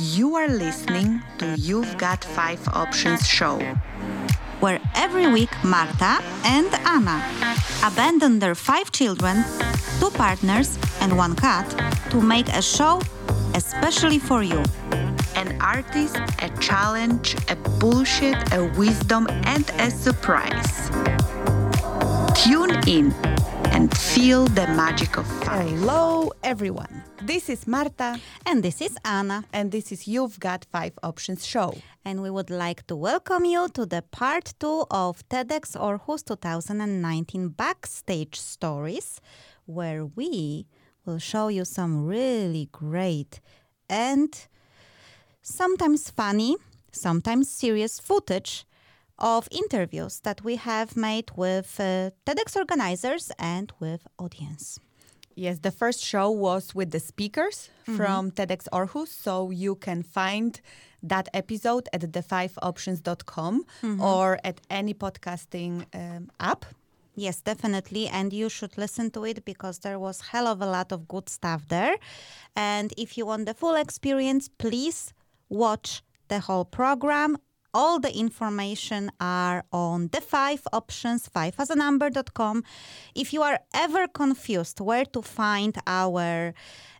You are listening to You've Got Five Options show, where every week Marta and Anna abandon their five children, two partners, and one cat to make a show especially for you. An artist, a challenge, a bullshit, a wisdom, and a surprise. Tune in and feel the magic of five. Hello, everyone. This is Marta, And this is Anna. and this is You've Got Five Options show. And we would like to welcome you to the part two of TEDx Aarhus 2019 backstage stories, where we will show you some really great and sometimes funny, sometimes serious footage of interviews that we have made with uh, TEDx organizers and with audience. Yes, the first show was with the speakers from TEDx Aarhus, so you can find that episode at the5options.com or at any podcasting um, app. Yes, definitely. And you should listen to it because there was hell of a lot of good stuff there. And if you want the full experience, please watch the whole program. All the information are on the five options, five as a number.com. If you are ever confused where to find our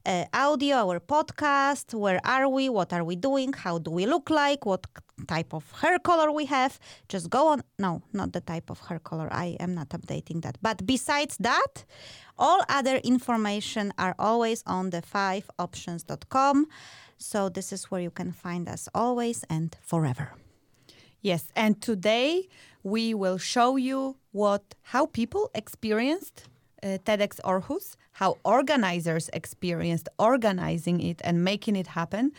uh, audio, our podcast, where are we, what are we doing, how do we look like, what type of hair color we have, just go on. No, not the type of hair color. I am not updating that. But besides that, all other information are always on the fiveoptions.com. So this is where you can find us always and forever. Yes, and today we will show you what how people experienced uh, TEDx Aarhus, how organizers experienced organizing it and making it happen,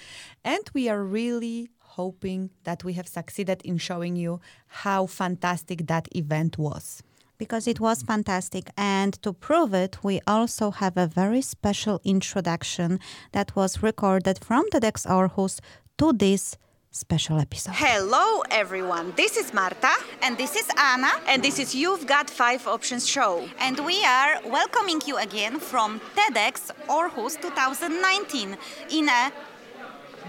and we are really hoping that we have succeeded in showing you how fantastic that event was. because it was fantastic. And to prove it, we also have a very special introduction that was recorded from TEDx Aarhus to this special episode. Hello, everyone. This is Marta, And this is Anna, and this is You've Got Five Options show. and we are welcoming you again from TEDx Aarhus 2019 in a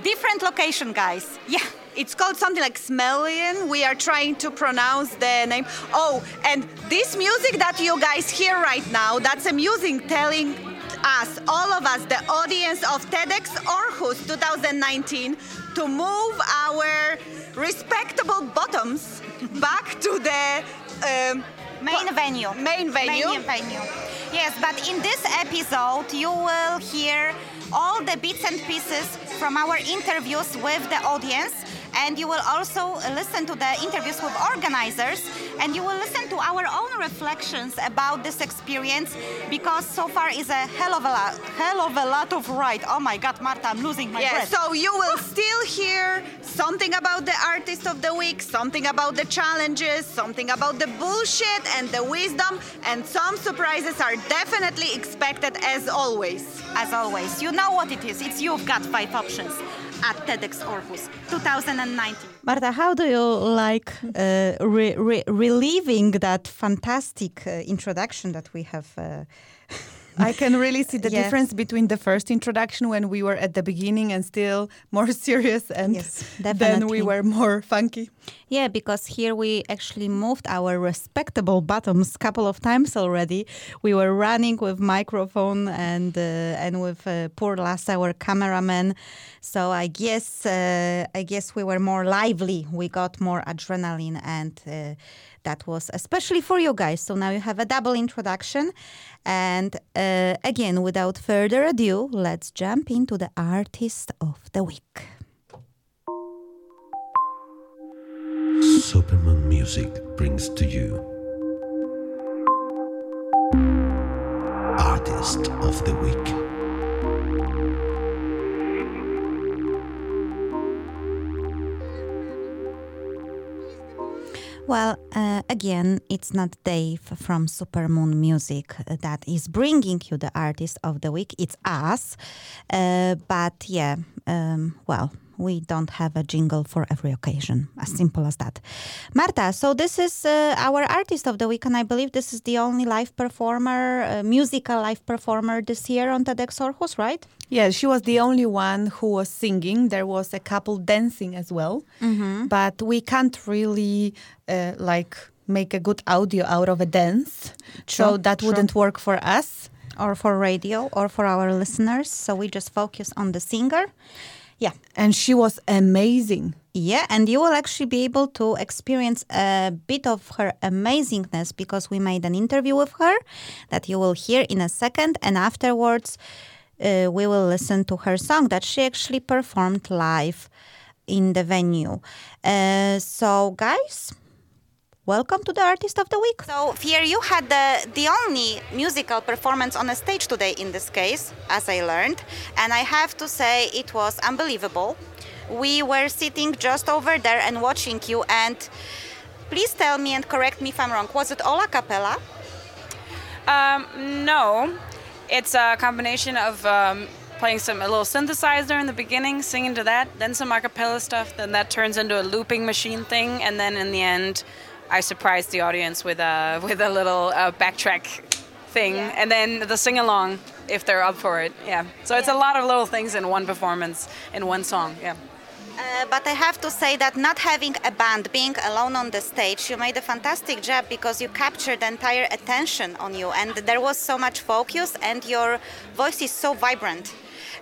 different location, guys. Yeah, it's called something like Smellian. We are trying to pronounce the name. Oh, and this music that you guys hear right now, that's a music telling us, all of us, the audience of TEDx Aarhus 2019, to move our respectable bottoms back to the um, Main venue. Main venue. Main venue. Yes, but in this episode, you will hear all the bits and pieces from our interviews with the audience, and you will also uh, listen to the interviews with organizers, and you will listen to our own reflections about this experience because so far is a hell of a lot, hell of a lot of ride. Oh my God, Marta, I'm losing my Yeah, breath. so you will still hear something about the artist of the week, something about the challenges, something about the bullshit and the wisdom, and some surprises are definitely expected as always. As always, you know what it is. It's You've Got Five Options at TEDx Aarhus 2019. Marta, how do you like uh, re- re- that fantastic uh, introduction that we have? I can really see the Yeah. difference between the first introduction when we were at the beginning and still more serious, and Yes, then we were more funky. Yeah, because here we actually moved our respectable bottoms couple of times already. We were running with microphone and uh, and with uh, poor Lasse, our cameraman. So I guess uh, I guess we were more lively. We got more adrenaline, and uh, that was especially for you guys. So now you have a double introduction. And uh, again, without further ado, let's jump into the artist of the week. Supermoon Music brings to you Artist of the Week. Well, uh, again, it's not Dave from Supermoon Music that is bringing you the artist of the week. It's us. Uh, but yeah, um, well, we don't have a jingle for every occasion. As simple as that. Marta, so this is uh, our artist of the week, and I believe this is the only live performer, uh, musical live performer this year on TEDx Aarhus, right? Yeah, she was the only one who was singing. There was a couple dancing as well, but we can't really uh, like make a good audio out of a dance, so that true. wouldn't work for us. Or for radio, or for our listeners. So we just focus on the singer. Yeah. And she was amazing. Yeah, and you will actually be able to experience a bit of her amazingness because we made an interview with her that you will hear in a second, and afterwards uh, we will listen to her song that she actually performed live in the venue. Uh, so, guys. Welcome to the Artist of the Week. So, Fier, you had the, the only musical performance on a stage today in this case, as I learned. And I have to say, it was unbelievable. We were sitting just over there and watching you. And please tell me and correct me if I'm wrong. Was it all a cappella? Um, no, it's a combination of um, playing some a little synthesizer in the beginning, singing to that, then some a cappella stuff, then that turns into a looping machine thing, and then in the end, I surprised the audience with a with a little uh, backtrack thing, and then the sing along if they're up for it. Yeah, so it's a lot of little things in one performance in one song. Yeah. Uh, but I have to say that not having a band, being alone on the stage, you made a fantastic job because you captured the entire attention on you, and there was so much focus, and your voice is so vibrant.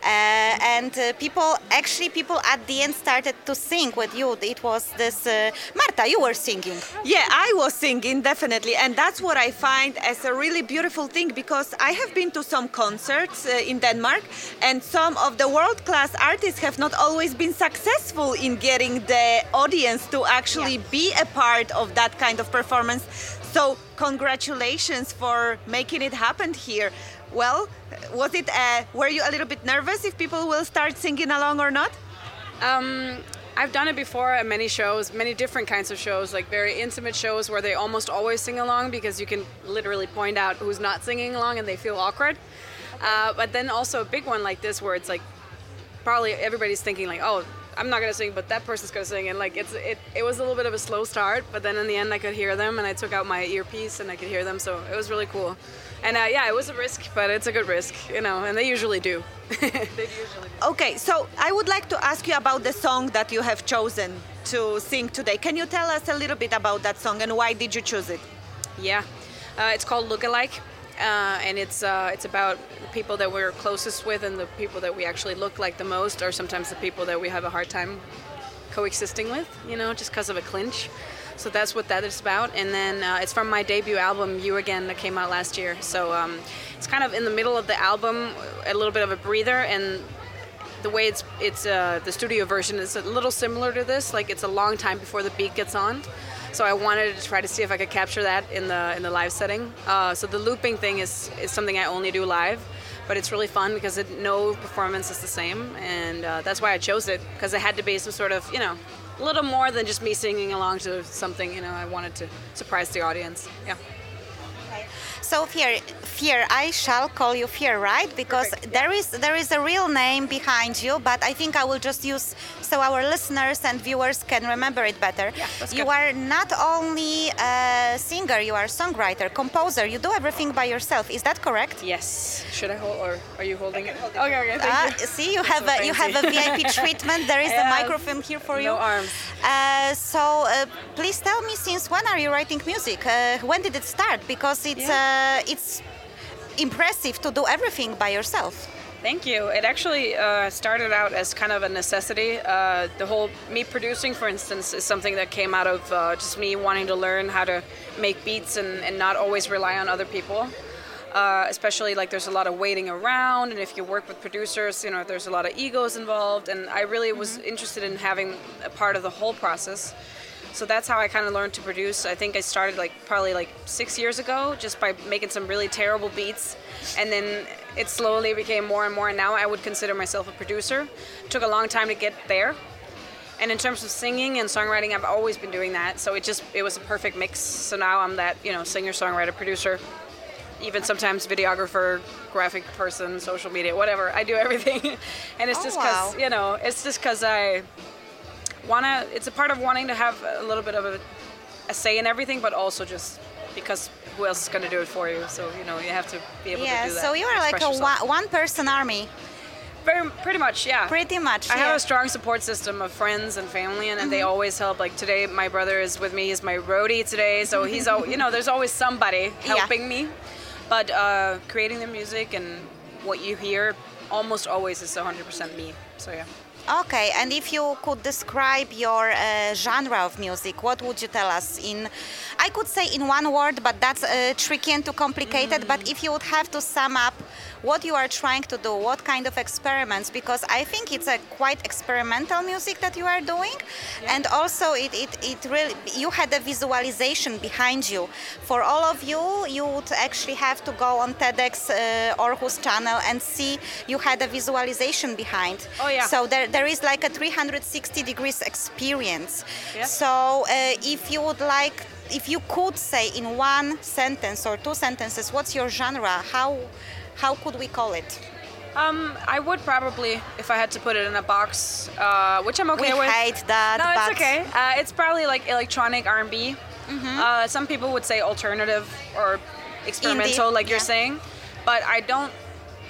Uh, and uh, people, actually, people at the end started to sing with you. It was this, uh, Marta, you were singing. Yeah, I was singing definitely, and that's what I find as a really beautiful thing because I have been to some concerts uh, in Denmark, and some of the world-class artists have not always been successful in getting the audience to actually be a part of that kind of performance. So congratulations for making it happen here. Well, was it? Uh, were you a little bit nervous if people will start singing along or not? Um, I've done it before at many shows, many different kinds of shows, like very intimate shows where they almost always sing along because you can literally point out who's not singing along and they feel awkward. Uh, but then also a big one like this where it's like probably everybody's thinking like, oh, I'm not gonna sing, but that person's gonna sing, and like it's it, it was a little bit of a slow start, but then in the end I could hear them, and I took out my earpiece and I could hear them, so it was really cool. And uh, yeah, it was a risk, but it's a good risk, you know, and they usually do. they usually do. Okay, so I would like to ask you about the song that you have chosen to sing today. Can you tell us a little bit about that song and why did you choose it? Yeah, uh, it's called Lookalike, uh, and it's uh, it's about people that we're closest with and the people that we actually look like the most, or sometimes the people that we have a hard time coexisting with. You know, just because of a clinch. So that's what that is about. And then uh, it's from my debut album, You Again, that came out last year. So um, it's kind of in the middle of the album, a little bit of a breather, and the way it's it's uh, the studio version is a little similar to this. Like it's a long time before the beat gets on. So I wanted to try to see if I could capture that in the in the live setting. Uh, so the looping thing is is something I only do live, but it's really fun because it, no performance is the same, and uh, that's why I chose it because it had to be some sort of you know a little more than just me singing along to something. You know, I wanted to surprise the audience. Yeah. So fear, fear. I shall call you fear, right? Because Perfect, there is there is a real name behind you, but I think I will just use so our listeners and viewers can remember it better. Yeah, you good. are not only a singer, you are a songwriter, composer. You do everything by yourself. Is that correct? Yes. Should I hold or are you holding it? Okay. Okay. Thank Ah, you. see, you have so a, you have a. VIP treatment. There is a Yes. microphone here for you. No arms. Uh, so uh, please tell me, since when are you writing music? Uh, when did it start? Because it's uh, it's impressive to do everything by yourself. Thank you. It actually uh, started out as kind of a necessity. Uh, the whole me producing, for instance, is something that came out of uh, just me wanting to learn how to make beats and, and not always rely on other people. Uh, especially like there's a lot of waiting around, and if you work with producers, you know there's a lot of egos involved. And I really was interested in having a part of the whole process. So that's how I kind of learned to produce. I think I started like probably like six years ago, just by making some really terrible beats, and then it slowly became more and more. And now I would consider myself a producer. It took a long time to get there. And in terms of singing and songwriting, I've always been doing that. So it just it was a perfect mix. So now I'm that you know singer, songwriter, producer. even sometimes videographer, graphic person, social media, whatever. I do everything, and it's Oh, just because wow. you know, it's just because I wanna. It's a part of wanting to have a little bit of a, a say in everything, but also just because who else is gonna do it for you? So you know, you have to be able Yeah, to do that. so you are like a yourself. one, one person army, Very, pretty much, yeah. pretty much. I yeah. have a strong support system of friends and family, and, and they Mm-hmm. always help. Like today, my brother is with me. He's my roadie today, so he's al- you know, there's always somebody Yeah. helping me. But uh, creating the music and what you hear almost always is 100% me. So yeah. Okay, and if you could describe your uh, genre of music, what would you tell us in? I could say in one word, but that's uh, tricky and too complicated. But if you would have to sum up what you are trying to do, what kind of experiments, because I think it's a quite experimental music that you are doing, and also it, it, it really you had a visualization behind you. For all of you, you would actually have to go on TEDx uh, Aarhus channel and see you had a visualization behind. Oh, yeah. So there, there is like a 360 degrees experience. Yeah. So uh, if you would like, if you could say in one sentence or two sentences, what's your genre? How how could we call it? Um, I would probably, if I had to put it in a box, uh, which I'm okay we with. hate that. No, it's okay. Uh, it's probably like electronic R&B. Mm-hmm. Uh, some people would say alternative or experimental, Indie, like you're saying. But I don't.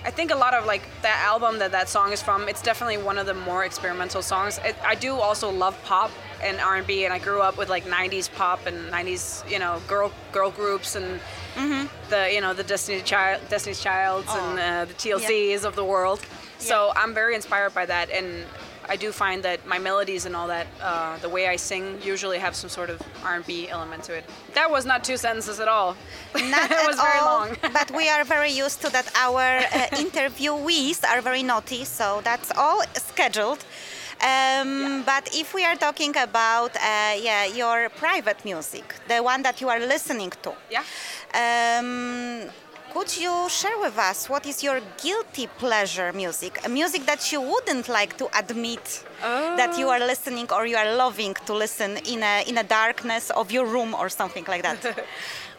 I think a lot of like that album that that song is from. It's definitely one of the more experimental songs. It, I do also love pop and R&B, and I grew up with like '90s pop and '90s, you know, girl girl groups and Mm-hmm. the you know the Destiny Child, Destiny's Childs, and uh, the TLCs of the world. So I'm very inspired by that, and I do find that my melodies and all that, uh, the way I sing, usually have some sort of R&B element to it. That was not two sentences at all. Not it at was very all, long. but we are very used to that. Our uh, interviewees are very naughty, so that's all scheduled. Um, But if we are talking about uh, yeah your private music, the one that you are listening to, Yeah. um, could you share with us what is your guilty pleasure music? A music that you wouldn't like to admit that you are listening or you are loving to listen in a in a darkness of your room or something like that.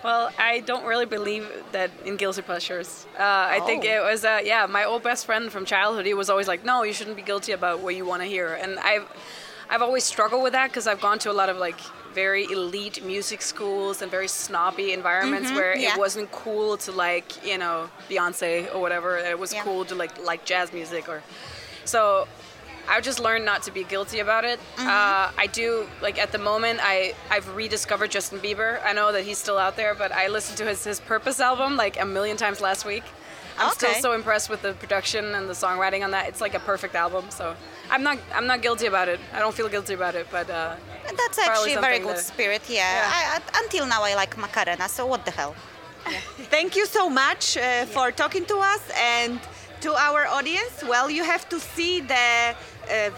Well, I don't really believe that in guilty pleasures. Uh, I think Oh. it was, uh, yeah, my old best friend from childhood. He was always like, "No, you shouldn't be guilty about what you want to hear." And I've, I've always struggled with that because I've gone to a lot of like very elite music schools and very snobby environments where yeah. it wasn't cool to like, you know, Beyonce or whatever. It was Yeah. cool to like like jazz music or, so. I've just learned not to be guilty about it. Uh, I do like at the moment. I I've rediscovered Justin Bieber. I know that he's still out there, but I listened to his his Purpose album like a million times last week. I'm still so impressed with the production and the songwriting on that. It's like a perfect album. So I'm not I'm not guilty about it. I don't feel guilty about it, but uh, That's actually a very good that- spirit, yeah. Yeah. I, I- until now, I like Macarena, so what the hell? Thank you so much uh, for talking to us and to our audience. Well, you have to see the uh,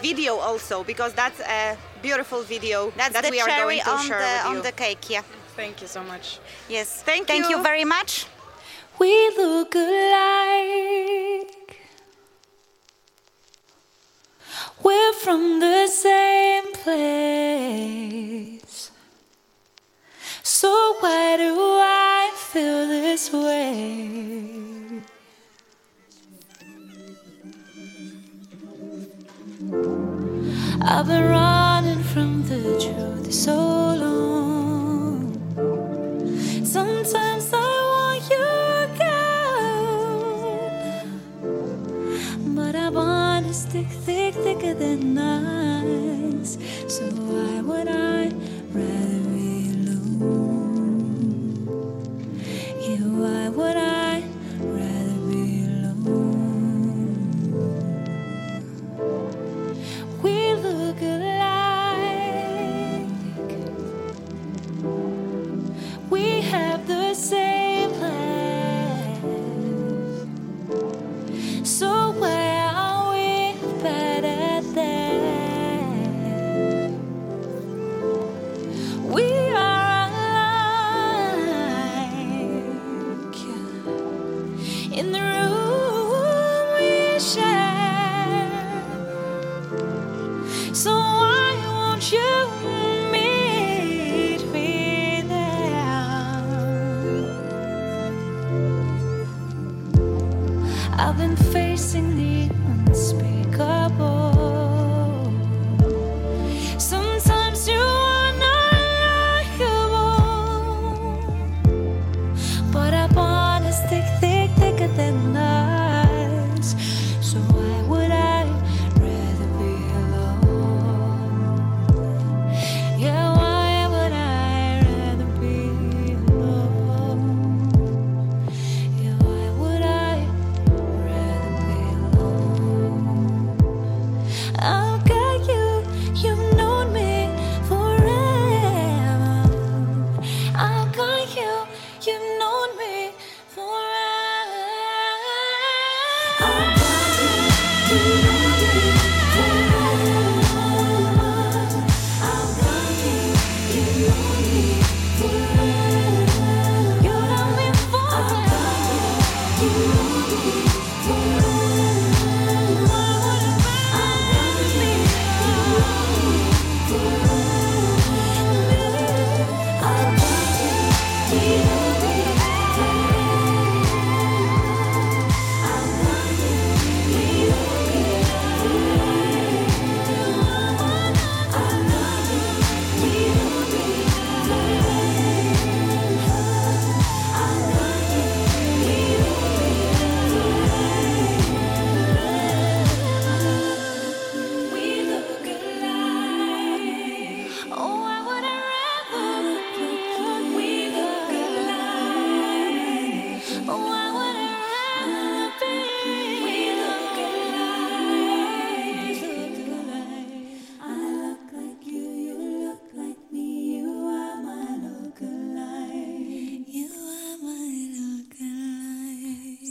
video also because that's a beautiful video That's that we are going to on share the with on the cake, yeah. thank you so much. Yes. Thank you Thank you you. very much. We look alike. We're from the same place. So why do I feel this way? I've been running from the truth so long. Sometimes I want you gone, but I want to stick thick, thicker than ice. So why would I rather be I've been facing the unspeakable.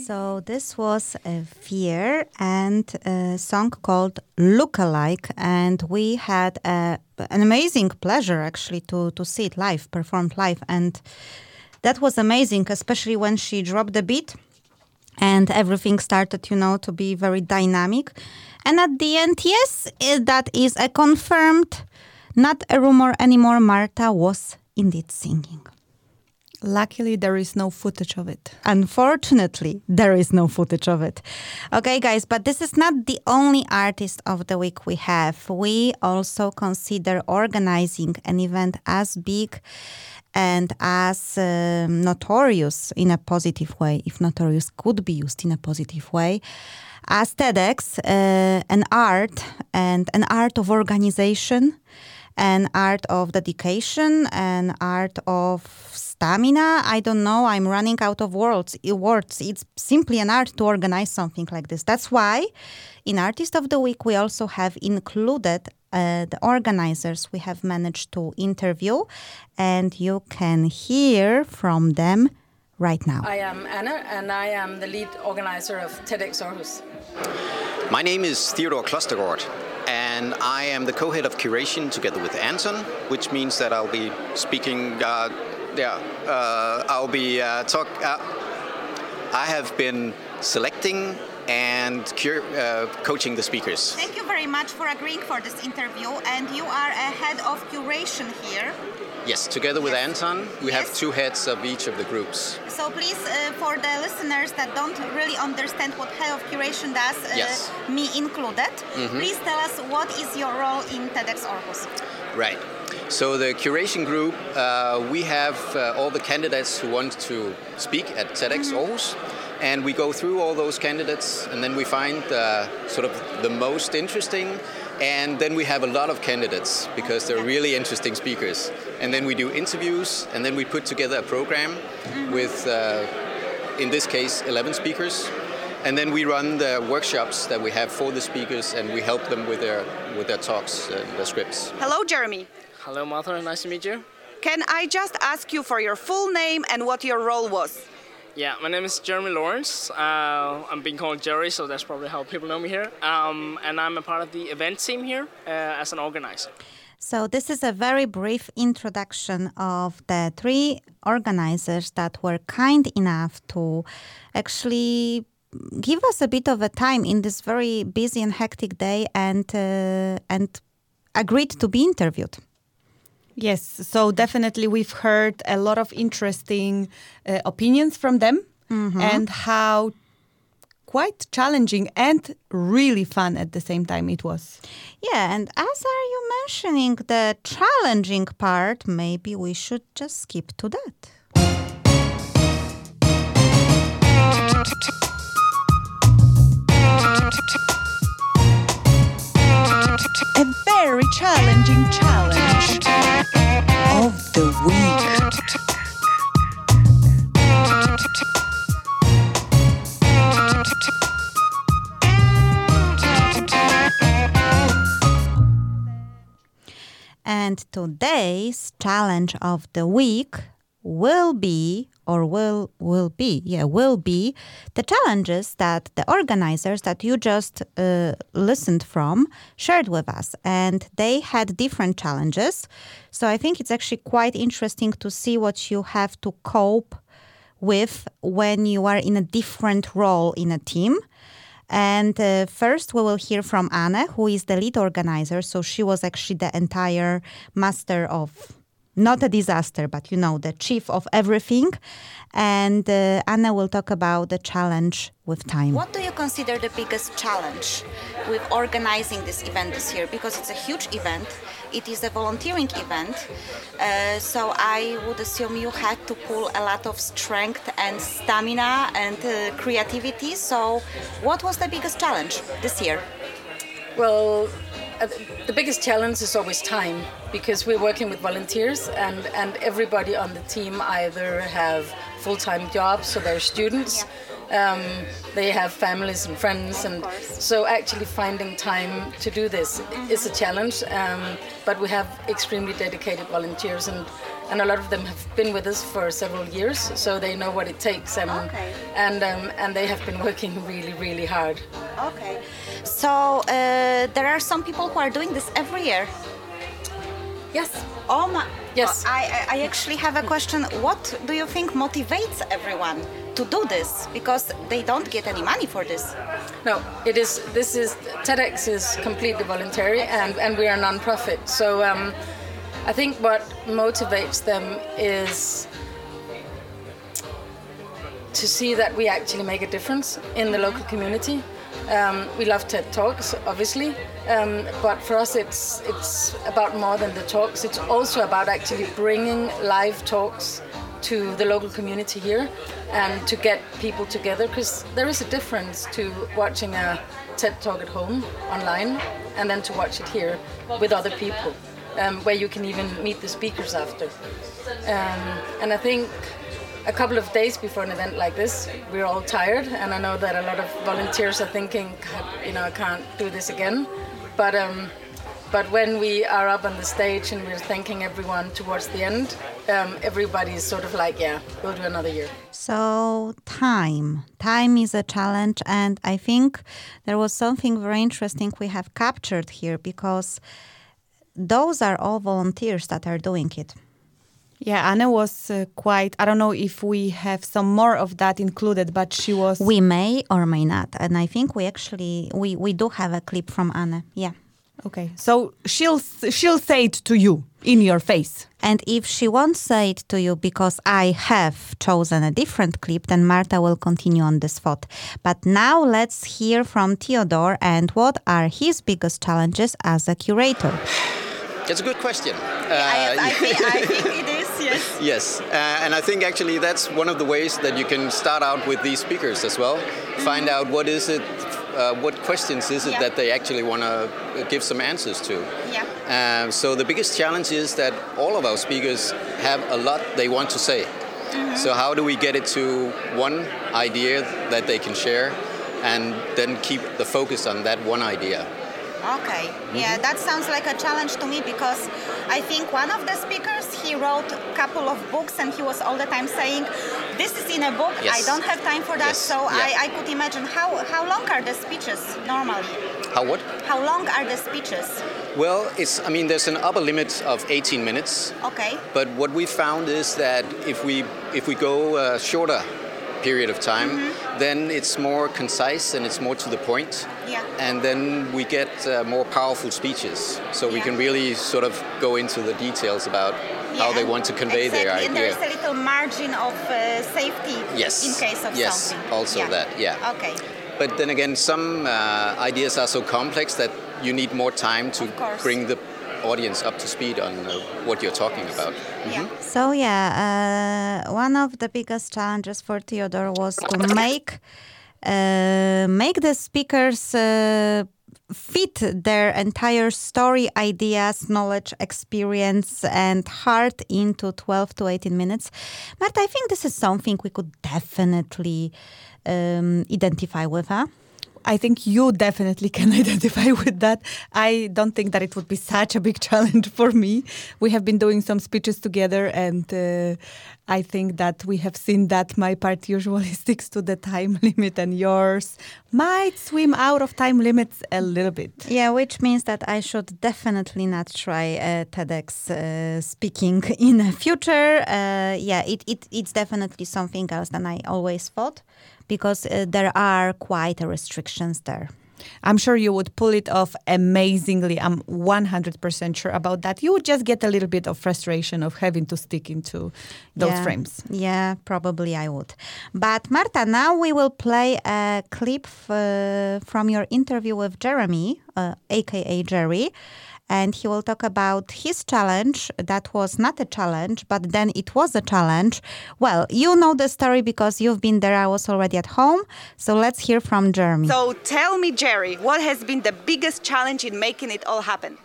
So this was a fear and a song called Lookalike, and we had a, an amazing pleasure actually to to see it live, performed live, and that was amazing, especially when she dropped the beat and everything started, you know, to be very dynamic. And at the end, yes, eh, that is a confirmed, not a rumor anymore. Marta was indeed singing. Luckily, there is no footage of it. Unfortunately, there is no footage of it. Okay, guys, but this is not the only artist of the week we have. We also consider organizing an event as big and as um, notorious in a positive way, if notorious could be used in a positive way, as TEDx, uh, an art and an art of organization, an art of dedication, an art of stamina. I don't know. I'm running out of words. Words. It's simply an art to organize something like this. That's why, in Artist of the Week, we also have included uh, the organizers we have managed to interview, and you can hear from them right now. I am Anna, and I am the lead organizer of TEDx Aarhus. My name is Theodore Klostergaard, and I am the co-head of curation together with Anton, which means that I'll be speaking. Uh, yeah, uh, I'll be uh, talk. Uh, I have been selecting and cur- uh, coaching the speakers. Thank you very much for agreeing for this interview. And you are a head of curation here. Yes, together with Yes. Anton, we have two heads of each of the groups. So please, uh, for the listeners that don't really understand what head of curation does, uh, Yes. me included, please tell us what is your role in TEDx Aarhus? Right. So the curation group, uh, we have uh, all the candidates who want to speak at TEDx Aarhus, and we go through all those candidates, and then we find uh, sort of the most interesting, and then we have a lot of candidates because they're really interesting speakers, and then we do interviews, and then we put together a program with, uh, in this case, 11 speakers. And then we run the workshops that we have for the speakers, and we help them with their with their talks and their scripts. Hello, Jeremy. Hello, Martha. Nice to meet you. Can I just ask you for your full name and what your role was? Yeah, my name is Jeremy Lawrence. Uh, I'm being called Jerry, so that's probably how people know me here. Um, and I'm a part of the event team here uh, as an organizer. So, this is a very brief introduction of the three organizers that were kind enough to actually give us a bit of a time in this very busy and hectic day and uh, and agreed to be interviewed. Yes, so definitely we've heard a lot of interesting uh, opinions from them and how quite challenging and really fun at the same time it was. Yeah, and as are you mentioning the challenging part, maybe we should just skip to that. A very challenging challenge of the week. And today's challenge of the week will be or will will be yeah will be the challenges that the organizers that you just uh, listened from shared with us. And they had different challenges. So i think it's actually quite interesting to see what you have to cope with when you are in a different role in a team. And uh, first, we will hear from Anne, who is the lead organizer. So she was actually the entire master of not a disaster, but you know, the chief of everything. And uh, Anna will talk about the challenge with time. What do you consider the biggest challenge with organizing this event this year? Because it's a huge event, it is a volunteering event. Uh, so I would assume you had to pull a lot of strength and stamina and uh, creativity. So, what was the biggest challenge this year? Well, the biggest challenge is always time because we're working with volunteers and, and everybody on the team either have full-time jobs so they're students yeah. um, they have families and friends and so actually finding time to do this mm-hmm. is a challenge um, but we have extremely dedicated volunteers and and a lot of them have been with us for several years, so they know what it takes, and okay. and um, and they have been working really, really hard. Okay, so uh, there are some people who are doing this every year. Yes. Oh my. Yes. I, I actually have a question. What do you think motivates everyone to do this? Because they don't get any money for this. No, it is. This is TEDx is completely voluntary, and and we are non-profit. So. Um, I think what motivates them is to see that we actually make a difference in the local community. Um, we love TED Talks, obviously, um, but for us, it's it's about more than the talks. It's also about actually bringing live talks to the local community here and to get people together because there is a difference to watching a TED Talk at home online and then to watch it here with other people um, where you can even meet the speakers after. Um, and I think a couple of days before an event like this, we're all tired, and I know that a lot of volunteers are thinking, you know, I can't do this again. But um, but when we are up on the stage and we're thanking everyone towards the end, um, everybody's sort of like, yeah, we'll do another year. So, time. Time is a challenge. And I think there was something very interesting we have captured here because those are all volunteers that are doing it. Yeah, Anna was uh, quite. I don't know if we have some more of that included, but she was. We may or may not, and I think we actually we we do have a clip from Anna. Yeah. Okay, so she'll she'll say it to you in your face. And if she won't say it to you because I have chosen a different clip, then Marta will continue on this thought. But now let's hear from Theodore and what are his biggest challenges as a curator. It's a good question. Uh, I, I, think, I, think, it is, yes. yes, uh, and I think actually that's one of the ways that you can start out with these speakers as well. Mm-hmm. Find out what is it, uh, what questions is it yeah. that they actually want to give some answers to. Yeah. Uh, so the biggest challenge is that all of our speakers have a lot they want to say. Mm-hmm. So how do we get it to one idea that they can share, and then keep the focus on that one idea? Okay. Mm-hmm. Yeah, that sounds like a challenge to me because I think one of the speakers he wrote a couple of books and he was all the time saying, "This is in a book. Yes. I don't have time for that." Yes. So yeah. I, I could imagine how how long are the speeches normally? How what? How long are the speeches? Well, it's I mean there's an upper limit of 18 minutes. Okay. But what we found is that if we if we go uh, shorter period of time, mm-hmm. then it's more concise and it's more to the point. Yeah. And then we get uh, more powerful speeches. So we can really sort of go into the details about yeah, how they want to convey exactly. their idea. And there's a little margin of uh, safety yes. in case of yes, something. Yes, also yeah. that, yeah. Okay. But then again, some uh, ideas are so complex that you need more time to bring the audience up to speed on uh, what you're talking about. So yeah, uh, one of the biggest challenges for Theodore was to make uh, make the speakers uh, fit their entire story, ideas, knowledge, experience, and heart into 12 to 18 minutes. But I think this is something we could definitely um, identify with, huh? I think you definitely can identify with that. I don't think that it would be such a big challenge for me. We have been doing some speeches together, and uh, I think that we have seen that my part usually sticks to the time limit, and yours might swim out of time limits a little bit. Yeah, which means that I should definitely not try uh, TEDx uh, speaking in the future. Uh, yeah, it, it, it's definitely something else than I always thought because uh, there are quite restrictions there. I'm sure you would pull it off amazingly. I'm 100% sure about that. You would just get a little bit of frustration of having to stick into those yeah. frames. Yeah, probably I would. But Marta, now we will play a clip f- from your interview with Jeremy, uh, aka Jerry and he will talk about his challenge that was not a challenge, but then it was a challenge. Well, you know the story because you've been there. I was already at home. So let's hear from Jeremy. So tell me, Jerry, what has been the biggest challenge in making it all happen?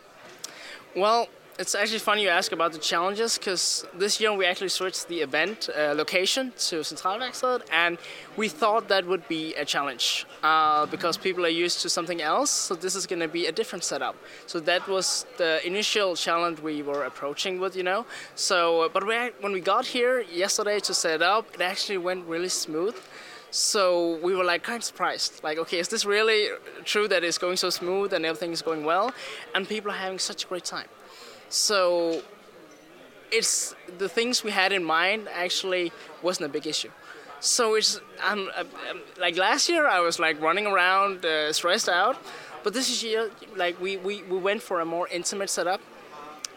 Well, it's actually funny you ask about the challenges because this year we actually switched the event uh, location to Centralværkstedet and we thought that would be a challenge uh, because people are used to something else so this is going to be a different setup. So that was the initial challenge we were approaching with you know? So but we, when we got here yesterday to set up it actually went really smooth. So we were like kind of surprised like okay is this really true that it's going so smooth and everything is going well? And people are having such a great time so it's the things we had in mind actually wasn't a big issue. So it's I'm, I'm, like last year I was like running around uh, stressed out, but this year like we, we, we went for a more intimate setup,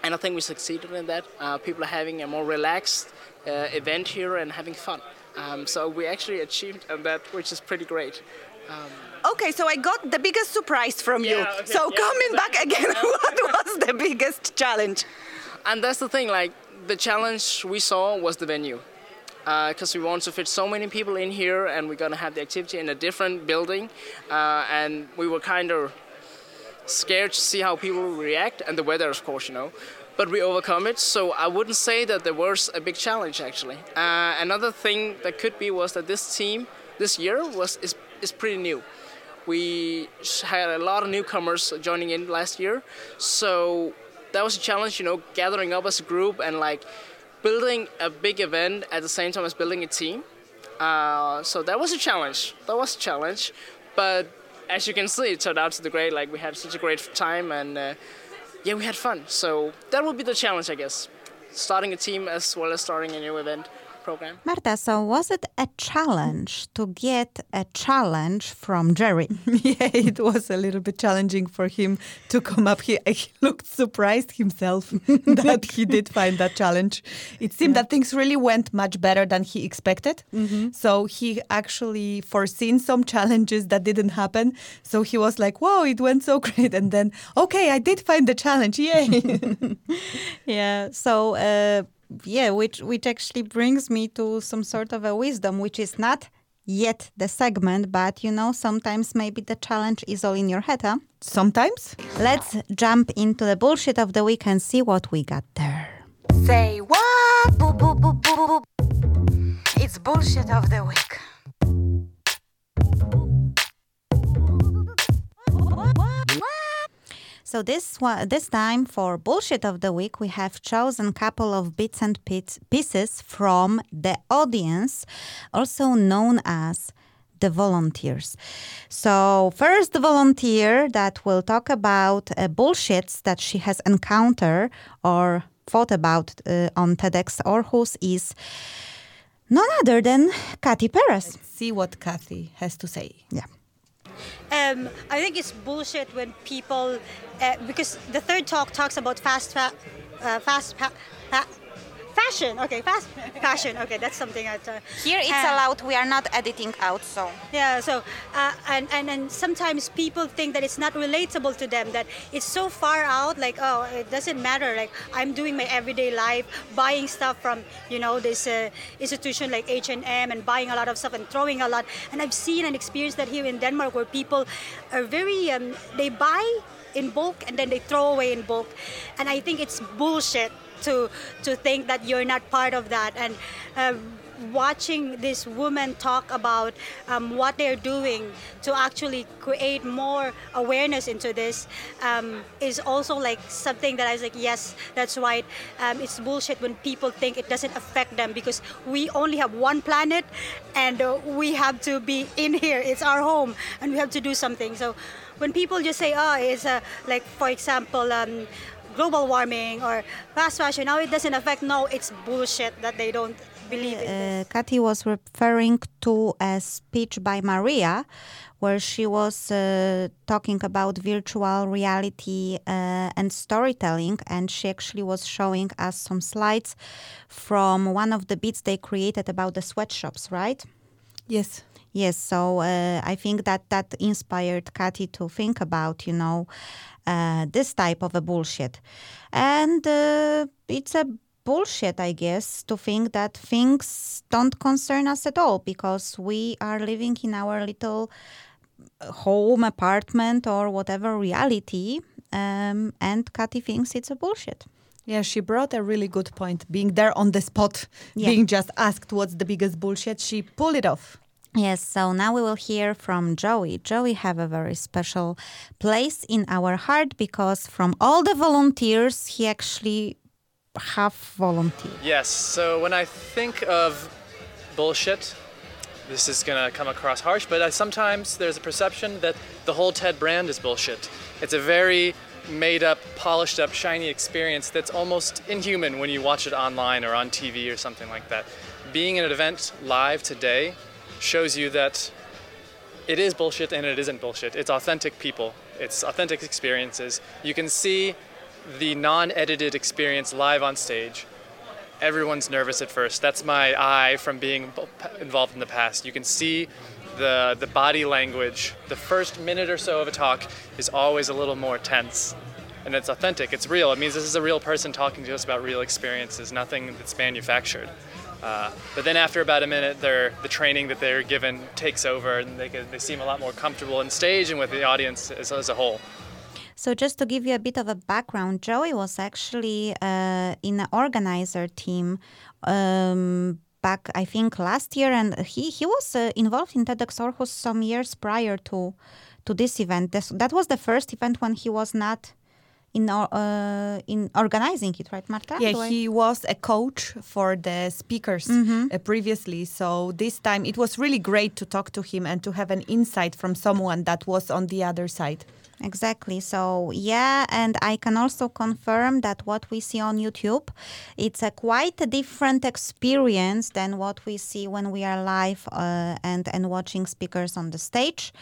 and I think we succeeded in that. Uh, people are having a more relaxed uh, event here and having fun. Um, so we actually achieved that, which is pretty great. Um, okay, so I got the biggest surprise from Yeah, you. okay, so yeah, coming back again, what was the biggest challenge? And that's the thing, like the challenge we saw was the venue. Because we want to fit so many people in here, and we're gonna have the activity in a different building, uh, and we were kind of scared to see how people react, and the weather, of course, you know. But we overcome it, so I wouldn't say that there was a big challenge actually. Uh, another thing that could be was that this team this year was is, is pretty new. We had a lot of newcomers joining in last year, so that was a challenge, you know, gathering up as a group and like building a big event at the same time as building a team. Uh, so that was a challenge. That was a challenge, but as you can see, it turned out to be great. Like we had such a great time, and uh, yeah, we had fun. So that would be the challenge, I guess. Starting a team as well as starting a new event program. Marta, so was it a challenge to get a challenge from Jerry? yeah, it was a little bit challenging for him to come up here. He looked surprised himself that he did find that challenge. It seemed that things really went much better than he expected. So he actually foreseen some challenges that didn't happen. So he was like, "Wow, it went so great!" And then, okay, I did find the challenge. Yay! yeah. So, uh, yeah, which which actually brings me to some sort of a wisdom, which is not yet the segment, but you know, sometimes maybe the challenge is all in your head, huh? Sometimes. Let's jump into the bullshit of the week and see what we got there. Say what? Boo, boo, boo, boo, boo. It's bullshit of the week. So this one, this time for bullshit of the week, we have chosen a couple of bits and pieces from the audience, also known as the volunteers. So first, volunteer that will talk about uh, bullshits that she has encountered or thought about uh, on TEDx Aarhus is none other than Kathy Perez. See what Kathy has to say. Yeah. Um, I think it's bullshit when people, uh, because the third talk talks about fast, fa- uh, fast, fa- fa- fashion. Okay, fast fashion. Okay, that's something that. Uh, Here it's uh, allowed. We are not editing out, so. Yeah. So, uh, and, and and sometimes people think that it's not relatable to them. That it's so far out. Like, oh, it doesn't matter. Like, I'm doing my everyday life, buying stuff from you know this uh, institution like H and M, and buying a lot of stuff and throwing a lot. And I've seen and experienced that here in Denmark, where people are very um, they buy in bulk and then they throw away in bulk. And I think it's bullshit to to think that you're not part of that. And um, watching these women talk about um, what they're doing to actually create more awareness into this um, is also like something that I was like, yes, that's right. Um, it's bullshit when people think it doesn't affect them because we only have one planet and uh, we have to be in here. It's our home and we have to do something. So when people just say, oh, it's a, like, for example, um, global warming or fast fashion, now it doesn't affect, no, it's bullshit that they don't believe in uh, Kathy was referring to a speech by Maria where she was uh, talking about virtual reality uh, and storytelling and she actually was showing us some slides from one of the bits they created about the sweatshops right? Yes yes so uh, i think that that inspired Kathy to think about you know uh, this type of a bullshit and uh, it's a bullshit, I guess, to think that things don't concern us at all because we are living in our little uh, home, apartment, or whatever reality. Um, and Kathy thinks it's a bullshit. Yeah, she brought a really good point. Being there on the spot, yeah. being just asked what's the biggest bullshit, she pulled it off. Yes, so now we will hear from Joey. Joey have a very special place in our heart because from all the volunteers, he actually half volunteer. Yes. So when I think of bullshit, this is going to come across harsh, but I, sometimes there's a perception that the whole TED brand is bullshit. It's a very made up, polished up, shiny experience that's almost inhuman when you watch it online or on TV or something like that. Being at an event live today shows you that it is bullshit and it isn't bullshit. It's authentic people, it's authentic experiences. You can see the non-edited experience live on stage, everyone's nervous at first. That's my eye from being involved in the past. You can see the the body language. The first minute or so of a talk is always a little more tense. And it's authentic, it's real. It means this is a real person talking to us about real experiences, nothing that's manufactured. Uh, but then after about a minute, the training that they're given takes over, and they, they seem a lot more comfortable in stage and with the audience as, as a whole. So, just to give you a bit of a background, Joey was actually uh, in an organizer team um, back, I think, last year, and he he was uh, involved in TEDx Aarhus some years prior to to this event. This, that was the first event when he was not in uh, in organizing it, right, Marta? Yeah, he was a coach for the speakers mm-hmm. uh, previously. So this time it was really great to talk to him and to have an insight from someone that was on the other side. Exactly. So yeah, and I can also confirm that what we see on YouTube, it's a quite a different experience than what we see when we are live uh, and and watching speakers on the stage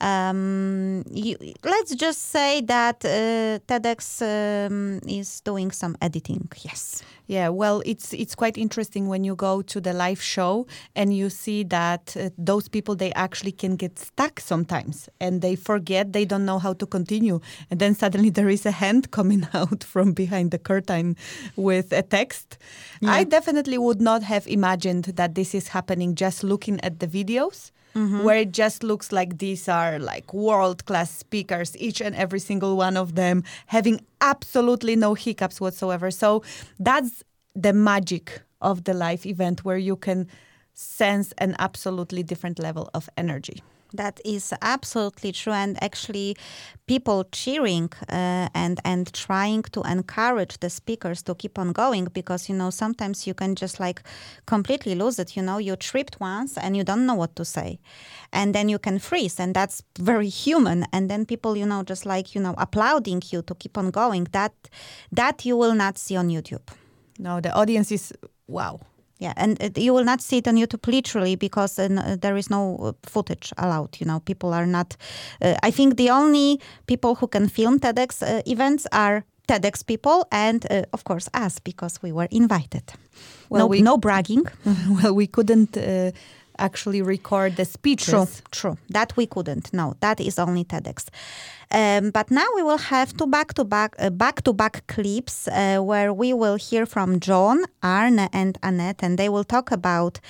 um, you, let's just say that uh, TEDx um, is doing some editing. Yes. Yeah. Well, it's it's quite interesting when you go to the live show and you see that uh, those people they actually can get stuck sometimes and they forget they don't know how to continue and then suddenly there is a hand coming out from behind the curtain with a text. Yeah. I definitely would not have imagined that this is happening just looking at the videos mm-hmm. where it just looks like these are like world class speakers, each and every single one of them having absolutely no hiccups whatsoever. So that's the magic of the live event where you can sense an absolutely different level of energy. That is absolutely true, and actually, people cheering uh, and and trying to encourage the speakers to keep on going because you know sometimes you can just like completely lose it. You know, you tripped once and you don't know what to say, and then you can freeze, and that's very human. And then people, you know, just like you know, applauding you to keep on going. That that you will not see on YouTube. No, the audience is wow. Yeah, and uh, you will not see it on YouTube literally because uh, there is no uh, footage allowed. You know, people are not. Uh, I think the only people who can film TEDx uh, events are TEDx people and, uh, of course, us because we were invited. Well, no, we, no bragging. well, we couldn't actually record the speeches. True, true. That we couldn't. No, that is only TEDx. Um, but now we will have two back-to-back uh, back-to-back clips uh, where we will hear from John, Arne, and Annette, and they will talk about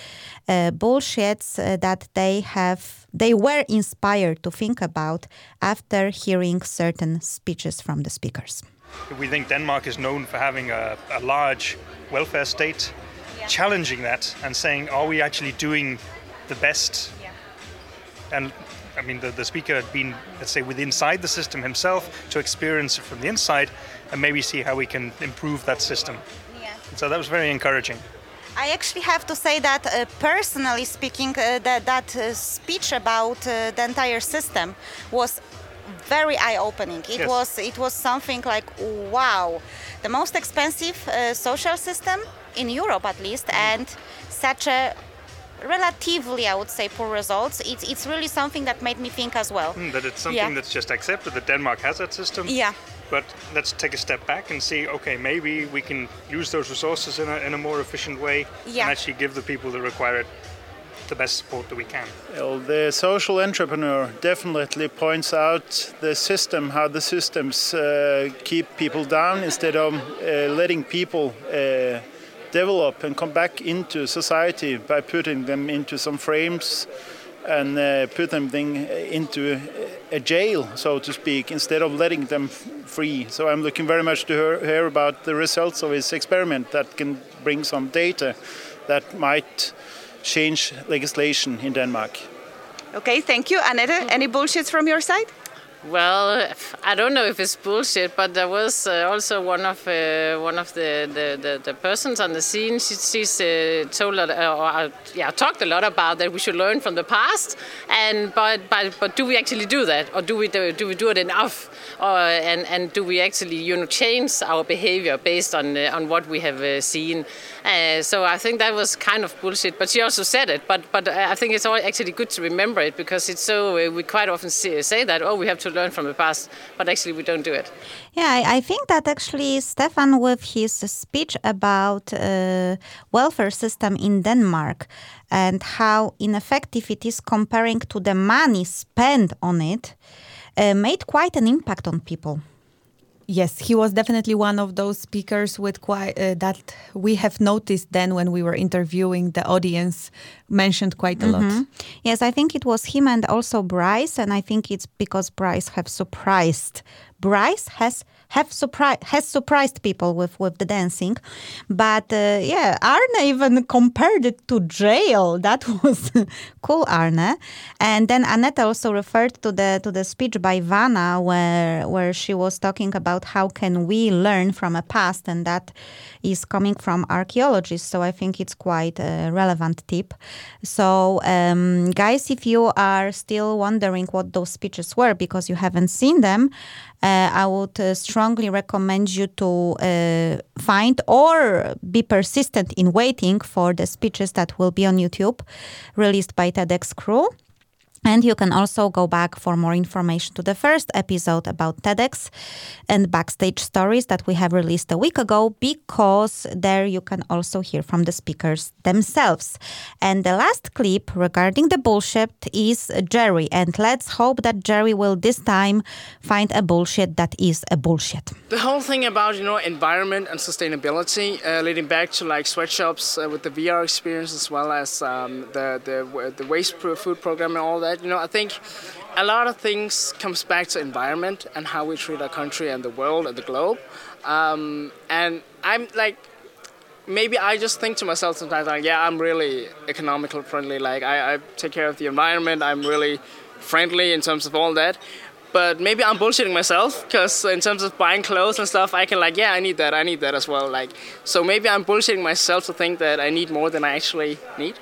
uh, bullshits uh, that they have they were inspired to think about after hearing certain speeches from the speakers. We think Denmark is known for having a, a large welfare state challenging that and saying, are we actually doing the best? And I mean, the, the speaker had been, let's say, within inside the system himself to experience it from the inside and maybe see how we can improve that system. Yes. So that was very encouraging. I actually have to say that, uh, personally speaking, uh, that that uh, speech about uh, the entire system was very eye-opening. It Yes. was it was something like wow, the most expensive uh, social system in Europe at least, and such a relatively, I would say, poor results. It's it's really something that made me think as well. Hmm, that it's something Yeah. that's just accepted that Denmark has that system. Yeah. But let's take a step back and see, okay, maybe we can use those resources in a, in a more efficient way Yeah. and actually give the people that require it the best support that we can. Well, the social entrepreneur definitely points out the system, how the systems uh, keep people down instead of uh, letting people uh, develop and come back into society by putting them into some frames and uh, put them into a jail, so to speak, instead of letting them free. So I'm looking very much to hear, hear about the results of his experiment that can bring some data that might change legislation in Denmark. Okay, thank you. Annette, any bullshits from your side? Well, I don't know if it's bullshit, but there was uh, also one of uh, one of the, the, the, the persons on the scene. She, she's uh, told uh, or, uh, yeah talked a lot about that we should learn from the past, and but but but do we actually do that, or do we do, do we do it enough, or and and do we actually you know change our behavior based on uh, on what we have uh, seen? So I think that was kind of bullshit, but she also said it. But but I think it's all actually good to remember it because it's so we quite often say, say that oh we have learn from the past, but actually we don't do it. Yeah, I, I think that actually Stefan, with his speech about uh, welfare system in Denmark and how ineffective it is comparing to the money spent on it, uh, made quite an impact on people. Yes, he was definitely one of those speakers with quite uh, that we have noticed then when we were interviewing the audience mentioned quite a lot. Mhm. Yes, I think it was him and also Bryce, and I think it's because Bryce have surprised. Bryce has have surprised has surprised people with with the dancing, but uh, yeah, Arne even compared it to jail. That was cool, Arne. And then Annette also referred to the to the speech by Vanna where where she was talking about how can we learn from a past, and that is coming from archaeologists. So I think it's quite a relevant tip. So, um, guys, if you are still wondering what those speeches were because you haven't seen them, uh, I would uh, strongly recommend you to uh, find or be persistent in waiting for the speeches that will be on YouTube, released by TEDx Crew. And you can also go back for more information to the first episode about TEDx and backstage stories that we have released a week ago, because there you can also hear from the speakers themselves. And the last clip regarding the bullshit is Jerry. And let's hope that Jerry will this time find a bullshit that is a bullshit. The whole thing about you know environment and sustainability, uh, leading back to like sweatshops uh, with the VR experience as well as um, the the the waste food program and all that. You know, I think a lot of things comes back to environment and how we treat our country and the world and the globe. Um, and I'm like maybe I just think to myself sometimes like, yeah, I'm really economical friendly. Like I, I take care of the environment. I'm really friendly in terms of all that. But maybe I'm bullshitting myself because in terms of buying clothes and stuff, I can like, yeah, I need that. I need that as well. Like, so maybe I'm bullshitting myself to think that I need more than I actually need.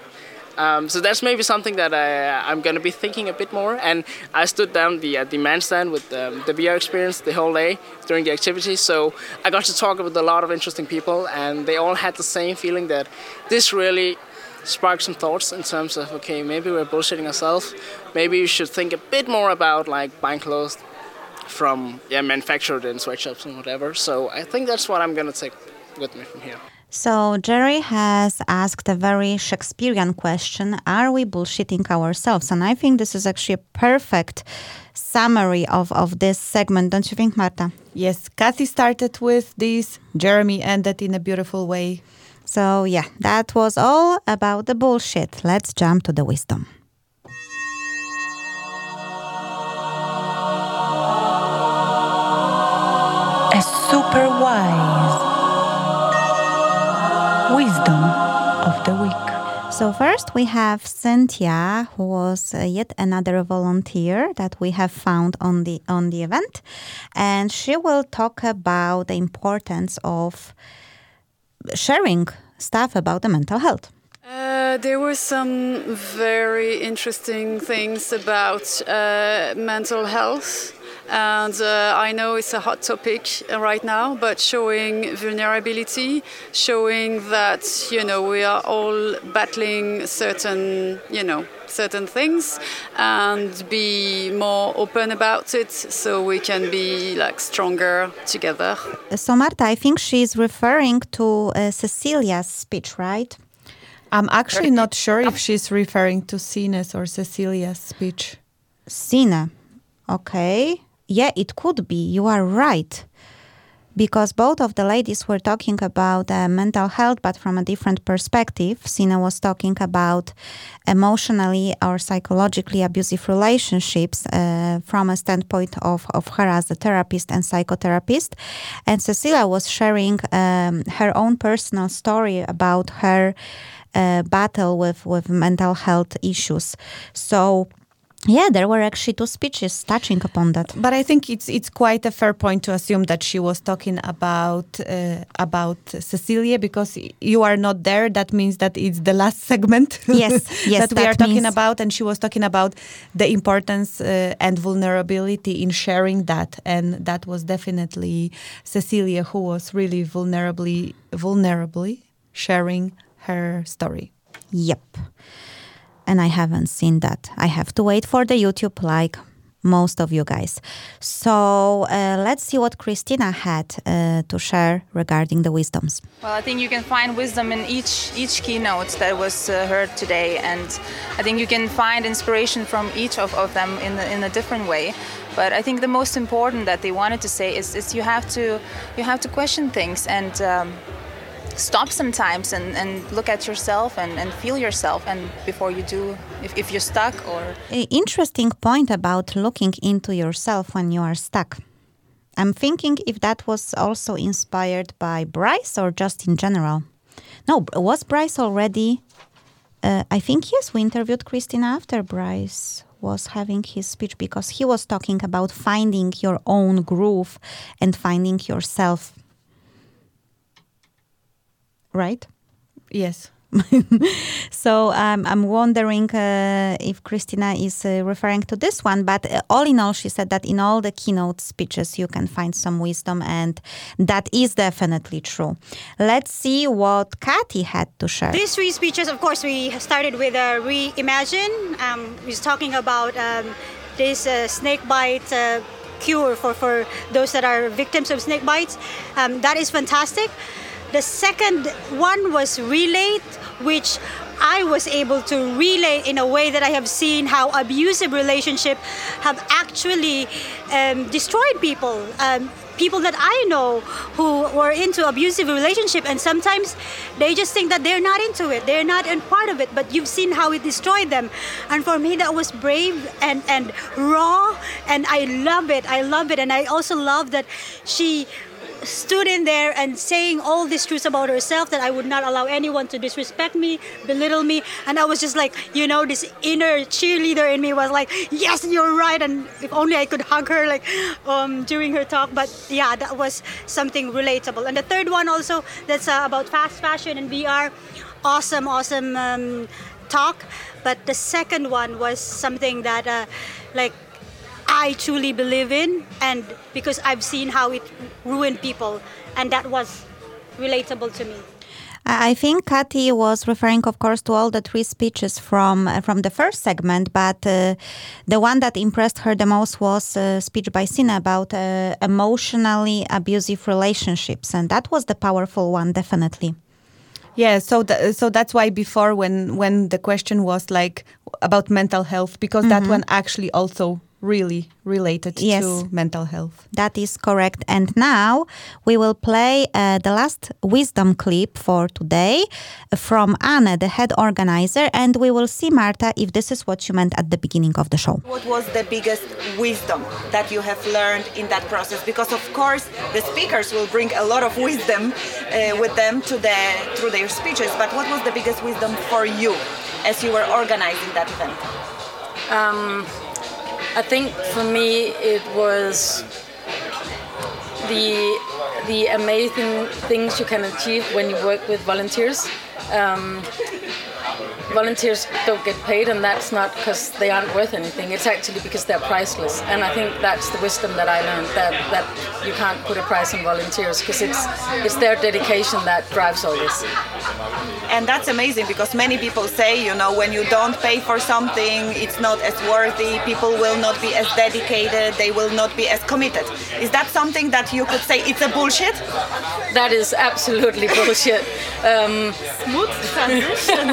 Um, so that's maybe something that I, I'm going to be thinking a bit more. And I stood down the at the man stand with um, the VR experience the whole day during the activity. So I got to talk with a lot of interesting people, and they all had the same feeling that this really sparked some thoughts in terms of okay, maybe we're bullshitting ourselves. Maybe you should think a bit more about like buying clothes from yeah manufactured in sweatshops and whatever. So I think that's what I'm going to take with me from here. So, Jerry has asked a very Shakespearean question Are we bullshitting ourselves? And I think this is actually a perfect summary of, of this segment, don't you think, Marta? Yes, Kathy started with this, Jeremy ended in a beautiful way. So, yeah, that was all about the bullshit. Let's jump to the wisdom. A super wise wisdom of the Week. So first we have Cynthia, who was uh, yet another volunteer that we have found on the on the event, and she will talk about the importance of sharing stuff about the mental health. Uh, there were some very interesting things about uh, mental health. And uh, I know it's a hot topic right now, but showing vulnerability, showing that you know we are all battling certain you know certain things, and be more open about it, so we can be like stronger together. So Marta, I think she's referring to uh, Cecilia's speech, right? I'm actually not sure if she's referring to Sina's or Cecilia's speech. Sina, okay. Yeah, it could be. You are right. Because both of the ladies were talking about uh, mental health, but from a different perspective. Sina was talking about emotionally or psychologically abusive relationships uh, from a standpoint of, of her as a therapist and psychotherapist. And Cecilia was sharing um, her own personal story about her uh, battle with, with mental health issues. So, yeah, there were actually two speeches touching upon that. But I think it's it's quite a fair point to assume that she was talking about uh, about Cecilia because you are not there. That means that it's the last segment. Yes, yes, that we that are talking means- about, and she was talking about the importance uh, and vulnerability in sharing that, and that was definitely Cecilia who was really vulnerably vulnerably sharing her story. Yep. And I haven't seen that. I have to wait for the YouTube like most of you guys. So uh, let's see what Christina had uh, to share regarding the wisdoms. Well, I think you can find wisdom in each each keynote that was uh, heard today, and I think you can find inspiration from each of, of them in in a different way. But I think the most important that they wanted to say is, is you have to you have to question things and um, stop sometimes and, and look at yourself and, and feel yourself and before you do if, if you're stuck or A interesting point about looking into yourself when you are stuck. I'm thinking if that was also inspired by Bryce or just in general. No, was Bryce already? Uh, I think yes, we interviewed Christina after Bryce was having his speech because he was talking about finding your own groove and finding yourself. Right? Yes. so um, I'm wondering uh, if Christina is uh, referring to this one, but uh, all in all, she said that in all the keynote speeches you can find some wisdom, and that is definitely true. Let's see what Kathy had to share. These three speeches, of course, we started with uh, Reimagine. Um, he's talking about um, this uh, snake bite uh, cure for, for those that are victims of snake bites. Um, that is fantastic. The second one was Relate, which I was able to relate in a way that I have seen how abusive relationships have actually um, destroyed people. Um, people that I know who were into abusive relationship and sometimes they just think that they're not into it they're not in part of it but you've seen how it destroyed them and for me that was brave and and raw and I love it I love it and I also love that she stood in there and saying all these truths about herself that I would not allow anyone to disrespect me, belittle me. And I was just like, you know, this inner cheerleader in me was like, yes, you're right. And if only I could hug her like um, during her talk. But yeah, that was something relatable. And the third one also, that's uh, about fast fashion and VR. Awesome, awesome um, talk. But the second one was something that, uh, like, I truly believe in, and because I've seen how it ruined people, and that was relatable to me. I I think Kathy was referring, of course, to all the three speeches from uh, from the first segment, but uh, the one that impressed her the most was a speech by Sina about uh, emotionally abusive relationships, and that was the powerful one, definitely. Yeah, so th- so that's why before when when the question was like about mental health because that Mhm. one actually also really related Yes. to mental health. That is correct. And now we will play uh, the last wisdom clip for today from Anne, the head organizer, and we will see, Marta, if this is what you meant at the beginning of the show. What was the biggest wisdom that you have learned in that process? Because of course the speakers will bring a lot of wisdom uh, with them to the through their speeches. But what was the biggest wisdom for you as you were organizing that event? Um, I think for me it was the the amazing things you can achieve when you work with volunteers. Um, volunteers don't get paid, and that's not because they aren't worth anything. It's actually because they're priceless. And I think that's the wisdom that I learned that, that you can't put a price on volunteers because it's it's their dedication that drives all this. And that's amazing because many people say, you know, when you don't pay for something, it's not as worthy, people will not be as dedicated, they will not be as committed. Is that something that you could say it's a bullshit? That is absolutely bullshit. Um, Smooth transition.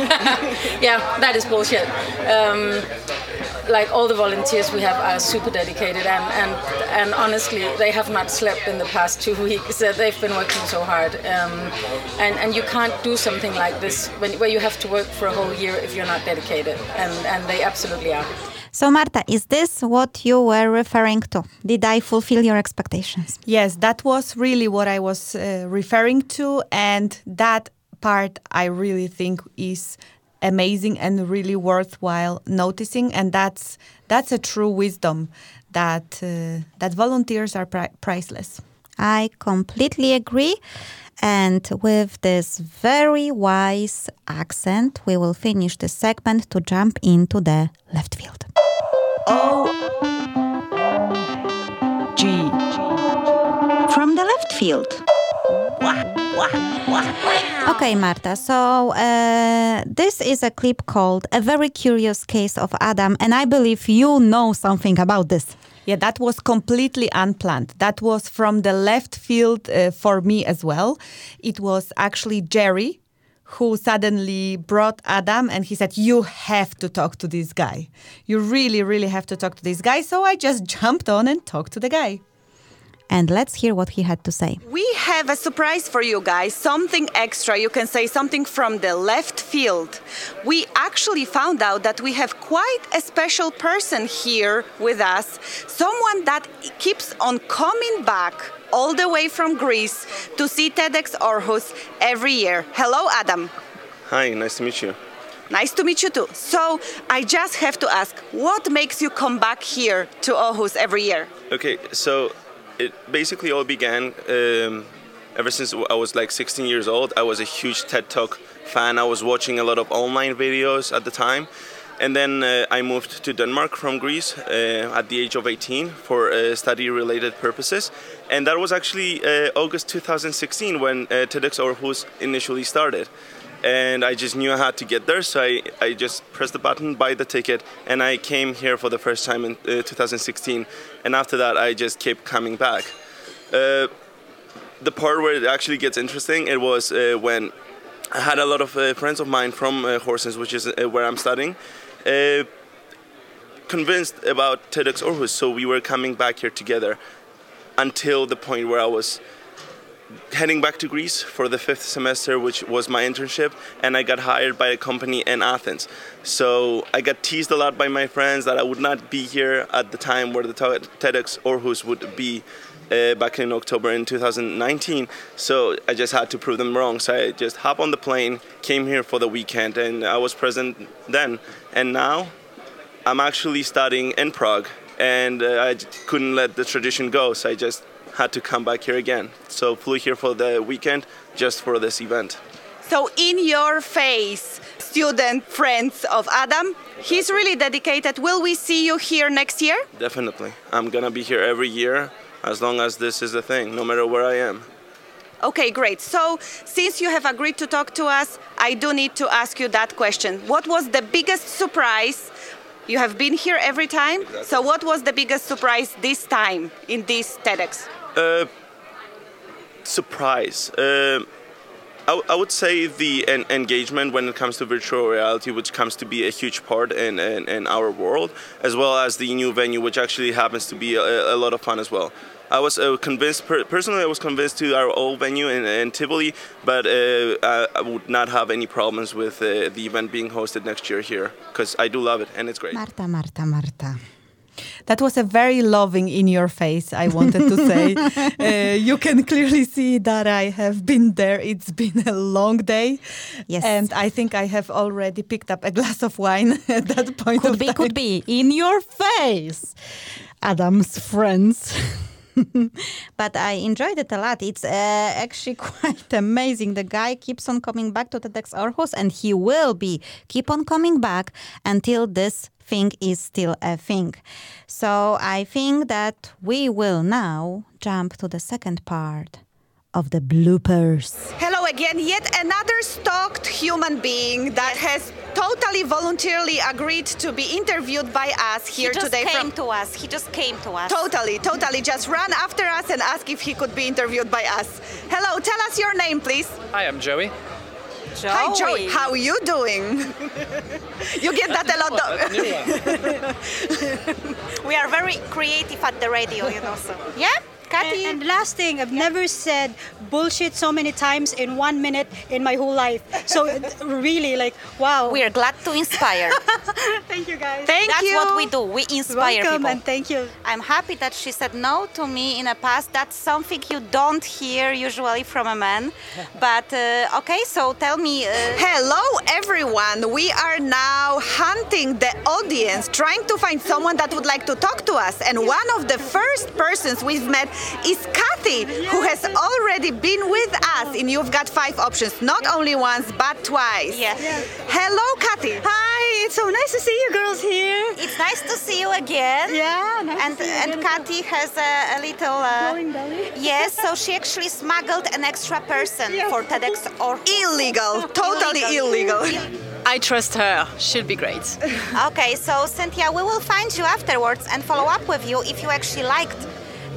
yeah, that is bullshit. Um, like all the volunteers we have are super dedicated, and, and and honestly, they have not slept in the past two weeks. They've been working so hard, um, and and you can't do something like this when, where you have to work for a whole year if you're not dedicated, and and they absolutely are. So, Marta, is this what you were referring to? Did I fulfill your expectations? Yes, that was really what I was uh, referring to, and that part I really think is amazing and really worthwhile noticing, and that's that's a true wisdom that uh, that volunteers are pri- priceless. I completely agree. And with this very wise accent, we will finish the segment to jump into the left field. G. From the left field. Okay, Marta. So uh, this is a clip called "A Very Curious Case of Adam," and I believe you know something about this. Yeah, that was completely unplanned. That was from the left field uh, for me as well. It was actually Jerry who suddenly brought Adam and he said, You have to talk to this guy. You really, really have to talk to this guy. So I just jumped on and talked to the guy. And let's hear what he had to say. We have a surprise for you guys, something extra. You can say something from the left field. We actually found out that we have quite a special person here with us, someone that keeps on coming back all the way from Greece to see TEDx Aarhus every year. Hello, Adam. Hi, nice to meet you. Nice to meet you too. So, I just have to ask, what makes you come back here to Aarhus every year? Okay, so it basically all began um, ever since I was like 16 years old. I was a huge TED Talk fan. I was watching a lot of online videos at the time. And then uh, I moved to Denmark from Greece uh, at the age of 18 for uh, study related purposes. And that was actually uh, August 2016 when uh, TEDx Aarhus initially started. And I just knew I had to get there, so I, I just pressed the button, buy the ticket, and I came here for the first time in uh, 2016. And after that, I just kept coming back. Uh, the part where it actually gets interesting, it was uh, when I had a lot of uh, friends of mine from uh, Horsens, which is uh, where I'm studying, convinced about TEDx Aarhus, so we were coming back here together until the point where I was heading back to Greece for the fifth semester, which was my internship, and I got hired by a company in Athens. So I got teased a lot by my friends that I would not be here at the time where the TEDx Aarhus would be uh, back in October in 2019. So I just had to prove them wrong. So I just hopped on the plane, came here for the weekend, and I was present then. And now I'm actually studying in Prague, and uh, I couldn't let the tradition go. So I just had to come back here again. So flew here for the weekend just for this event. So, in your face, student friends of Adam, he's really dedicated. Will we see you here next year? Definitely. I'm gonna be here every year as long as this is a thing, no matter where I am. Okay, great. So, since you have agreed to talk to us, I do need to ask you that question. What was the biggest surprise? You have been here every time. So, what was the biggest surprise this time in this TEDx? Uh, surprise. Uh, I, I would say the en- engagement when it comes to virtual reality, which comes to be a huge part in, in, in our world, as well as the new venue, which actually happens to be a, a lot of fun as well. I was uh, convinced, per- personally, I was convinced to our old venue in, in Tivoli, but uh, I, I would not have any problems with uh, the event being hosted next year here, because I do love it and it's great. Marta, Marta, Marta. That was a very loving in your face, I wanted to say. uh, you can clearly see that I have been there. It's been a long day. Yes. And I think I have already picked up a glass of wine at that point Could of be, time. could be. In your face. Adam's friends. but I enjoyed it a lot. It's uh, actually quite amazing. The guy keeps on coming back to the TEDx Aarhus, and he will be keep on coming back until this thing is still a thing. So I think that we will now jump to the second part of the bloopers. Hello again, yet another stalked human being that has totally voluntarily agreed to be interviewed by us here today. he just today. came from to us. He just came to us. Totally, totally. Just ran after us and asked if he could be interviewed by us. Hello, tell us your name, please. Hi, I'm Joey. Hi, Joey. How are you doing? you get that a lot. though. we are very creative at the radio, you know. So yeah. Kathy. And, and last thing, I've never said bullshit so many times in one minute in my whole life. So really, like, wow. We are glad to inspire. thank you, guys. Thank you. That's you. what we do. We inspire Welcome people. and thank you. I'm happy that she said no to me in the past. That's something you don't hear usually from a man. But uh, okay, so tell me. Uh, Hello, everyone. We are now hunting the audience, trying to find someone that would like to talk to us. And one of the first persons we've met is Kathy, who has already been with us. And you've got five options, not only once, but twice. Yes. Hello, Kathy. Hi, it's so nice to see you girls here. It's nice to see you again. Yeah, nice and to see you and again. Kathy has a, a little. Uh, Glowing belly? Yes, so she actually smuggled an extra person for TEDx or illegal, totally illegal. I trust her. She'll be great. okay, so Cynthia, we will find you afterwards and follow up with you if you actually liked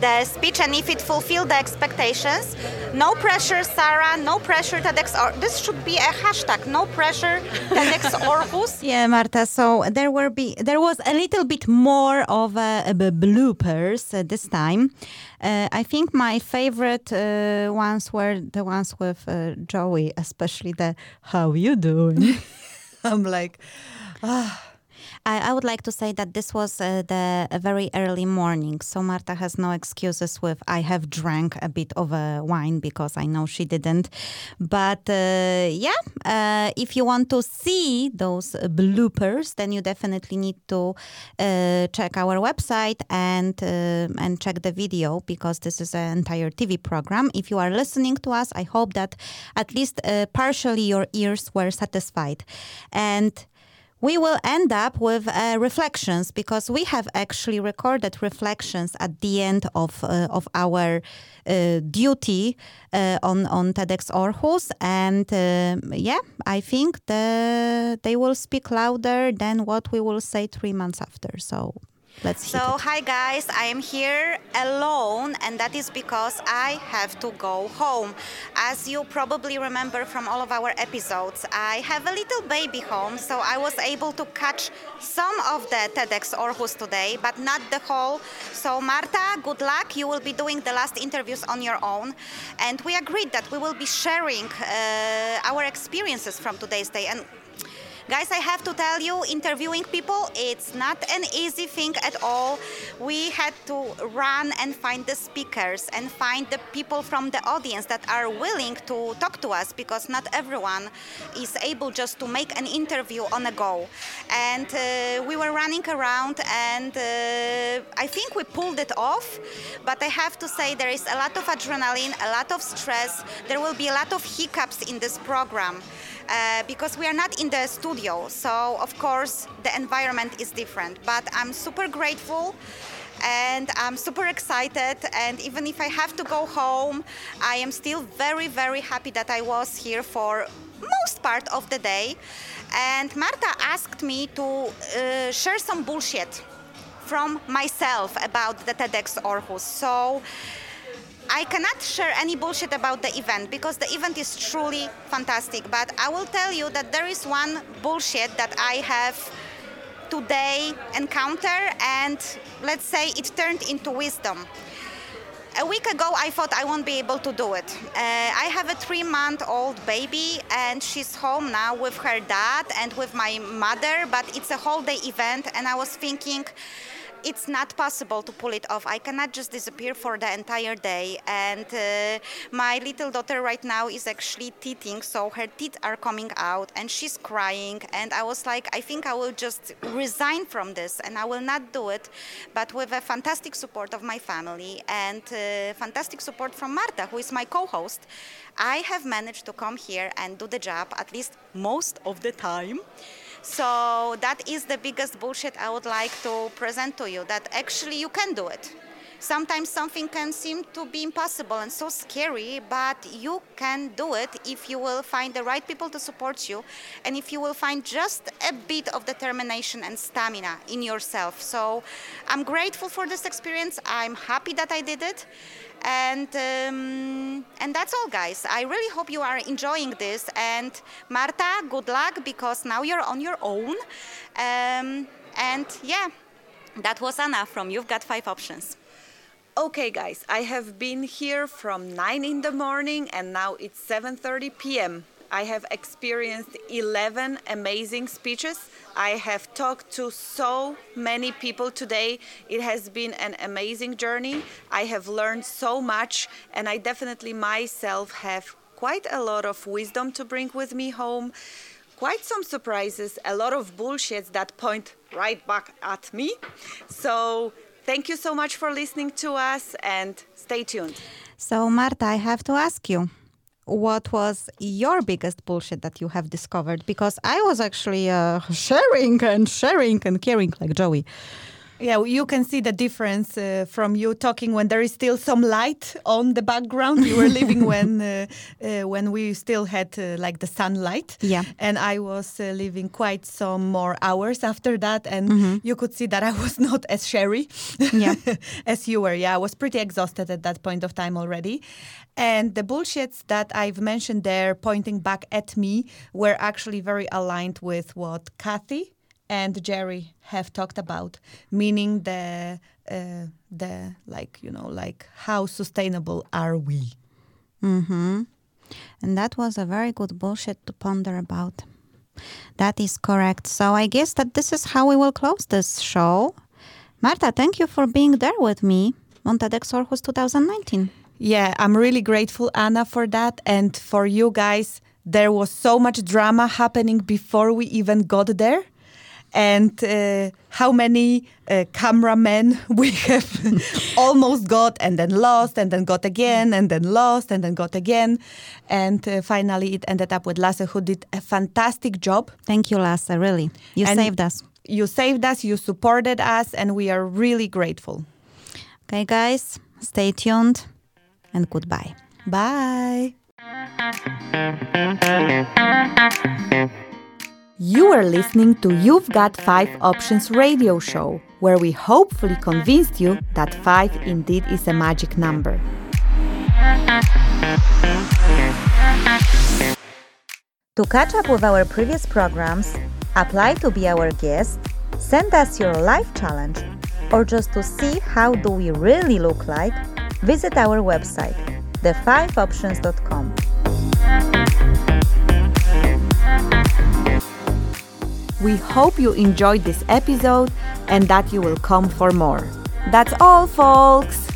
the speech and if it fulfilled the expectations. No pressure, Sarah. No pressure, TEDx. Or this should be a hashtag. No pressure, TEDx Aarhus. Yeah, Marta. So there were be there was a little bit more of a, a bloopers uh, this time. Uh, I think my favorite uh, ones were the ones with uh, Joey, especially the "How you doing?" I'm like, ah. I, I would like to say that this was uh, the very early morning, so Marta has no excuses with I have drank a bit of a wine because I know she didn't. But uh, yeah, uh, if you want to see those bloopers, then you definitely need to uh, check our website and uh, and check the video because this is an entire TV program. If you are listening to us, I hope that at least uh, partially your ears were satisfied, and we will end up with uh, reflections because we have actually recorded reflections at the end of uh, of our uh, duty uh, on on TEDx Aarhus, and um yeah, I think the they will speak louder than what we will say three months after. So. Let's So, hi guys, I am here alone, and that is because I have to go home. As you probably remember from all of our episodes, I have a little baby home, so I was able to catch some of the TEDx Aarhus today, but not the whole. So, Marta, good luck. You will be doing the last interviews on your own. And we agreed that we will be sharing uh, our experiences from today's day. And Guys, I have to tell you, interviewing people, it's not an easy thing at all. We had to run and find the speakers and find the people from the audience that are willing to talk to us because not everyone is able just to make an interview on a go. And uh, we were running around and uh, I think we pulled it off, but I have to say there is a lot of adrenaline, a lot of stress. There will be a lot of hiccups in this program. Uh, because we are not in the studio. So, of course, the environment is different. But I'm super grateful and I'm super excited. And even if I have to go home, I am still very, very happy that I was here for most part of the day. And Marta asked me to uh, share some bullshit from myself about the TEDx Aarhus. So, I cannot share any bullshit about the event because the event is truly fantastic. But I will tell you that there is one bullshit that I have today encounter, and let's say it turned into wisdom. A week ago, I thought I won't be able to do it. Uh, I have a three month old baby, and she's home now with her dad and with my mother, but it's a whole day event, and I was thinking, it's not possible to pull it off. I cannot just disappear for the entire day. And uh, my little daughter right now is actually teething, so her teeth are coming out and she's crying. And I was like, I think I will just resign from this and I will not do it. But with a fantastic support of my family and uh, fantastic support from Marta, who is my co host, I have managed to come here and do the job at least most of the time. So that is the biggest bullshit I would like to present to you that actually you can do it. Sometimes something can seem to be impossible and so scary, but you can do it if you will find the right people to support you and if you will find just a bit of determination and stamina in yourself. So I'm grateful for this experience. I'm happy that I did it. And um, and that's all guys. I really hope you are enjoying this. And marta good luck because now you're on your own. Um, and yeah that was anna from you've got five options okay guys i have been here from 9 in the morning and now it's 7.30 p.m I have experienced 11 amazing speeches. I have talked to so many people today. It has been an amazing journey. I have learned so much, and I definitely myself have quite a lot of wisdom to bring with me home. Quite some surprises, a lot of bullshits that point right back at me. So, thank you so much for listening to us and stay tuned. So, Marta, I have to ask you what was your biggest bullshit that you have discovered? Because I was actually uh, sharing and sharing and caring like Joey. Yeah, you can see the difference uh, from you talking when there is still some light on the background. You were living when uh, uh, when we still had uh, like the sunlight. Yeah, and I was uh, living quite some more hours after that, and mm-hmm. you could see that I was not as sherry, yeah, as you were. Yeah, I was pretty exhausted at that point of time already, and the bullshits that I've mentioned there, pointing back at me, were actually very aligned with what Kathy and Jerry have talked about, meaning the uh, the like you know like how sustainable are we? Mm-hmm. And that was a very good bullshit to ponder about. That is correct. So I guess that this is how we will close this show. Marta, thank you for being there with me on TEDx Aarhus 2019. Yeah, I'm really grateful, Anna, for that, and for you guys. There was so much drama happening before we even got there and uh, how many uh, cameramen we have almost got and then lost and then got again and then lost and then got again. And uh, finally it ended up with Lasse who did a fantastic job. Thank you Lasse really. You and saved us. you saved us you supported us and we are really grateful. Okay guys stay tuned and goodbye. Bye you are listening to You've Got 5 Options radio show, where we hopefully convinced you that 5 indeed is a magic number. To catch up with our previous programs, apply to be our guest, send us your life challenge, or just to see how do we really look like, visit our website, the5options.com. We hope you enjoyed this episode and that you will come for more. That's all, folks!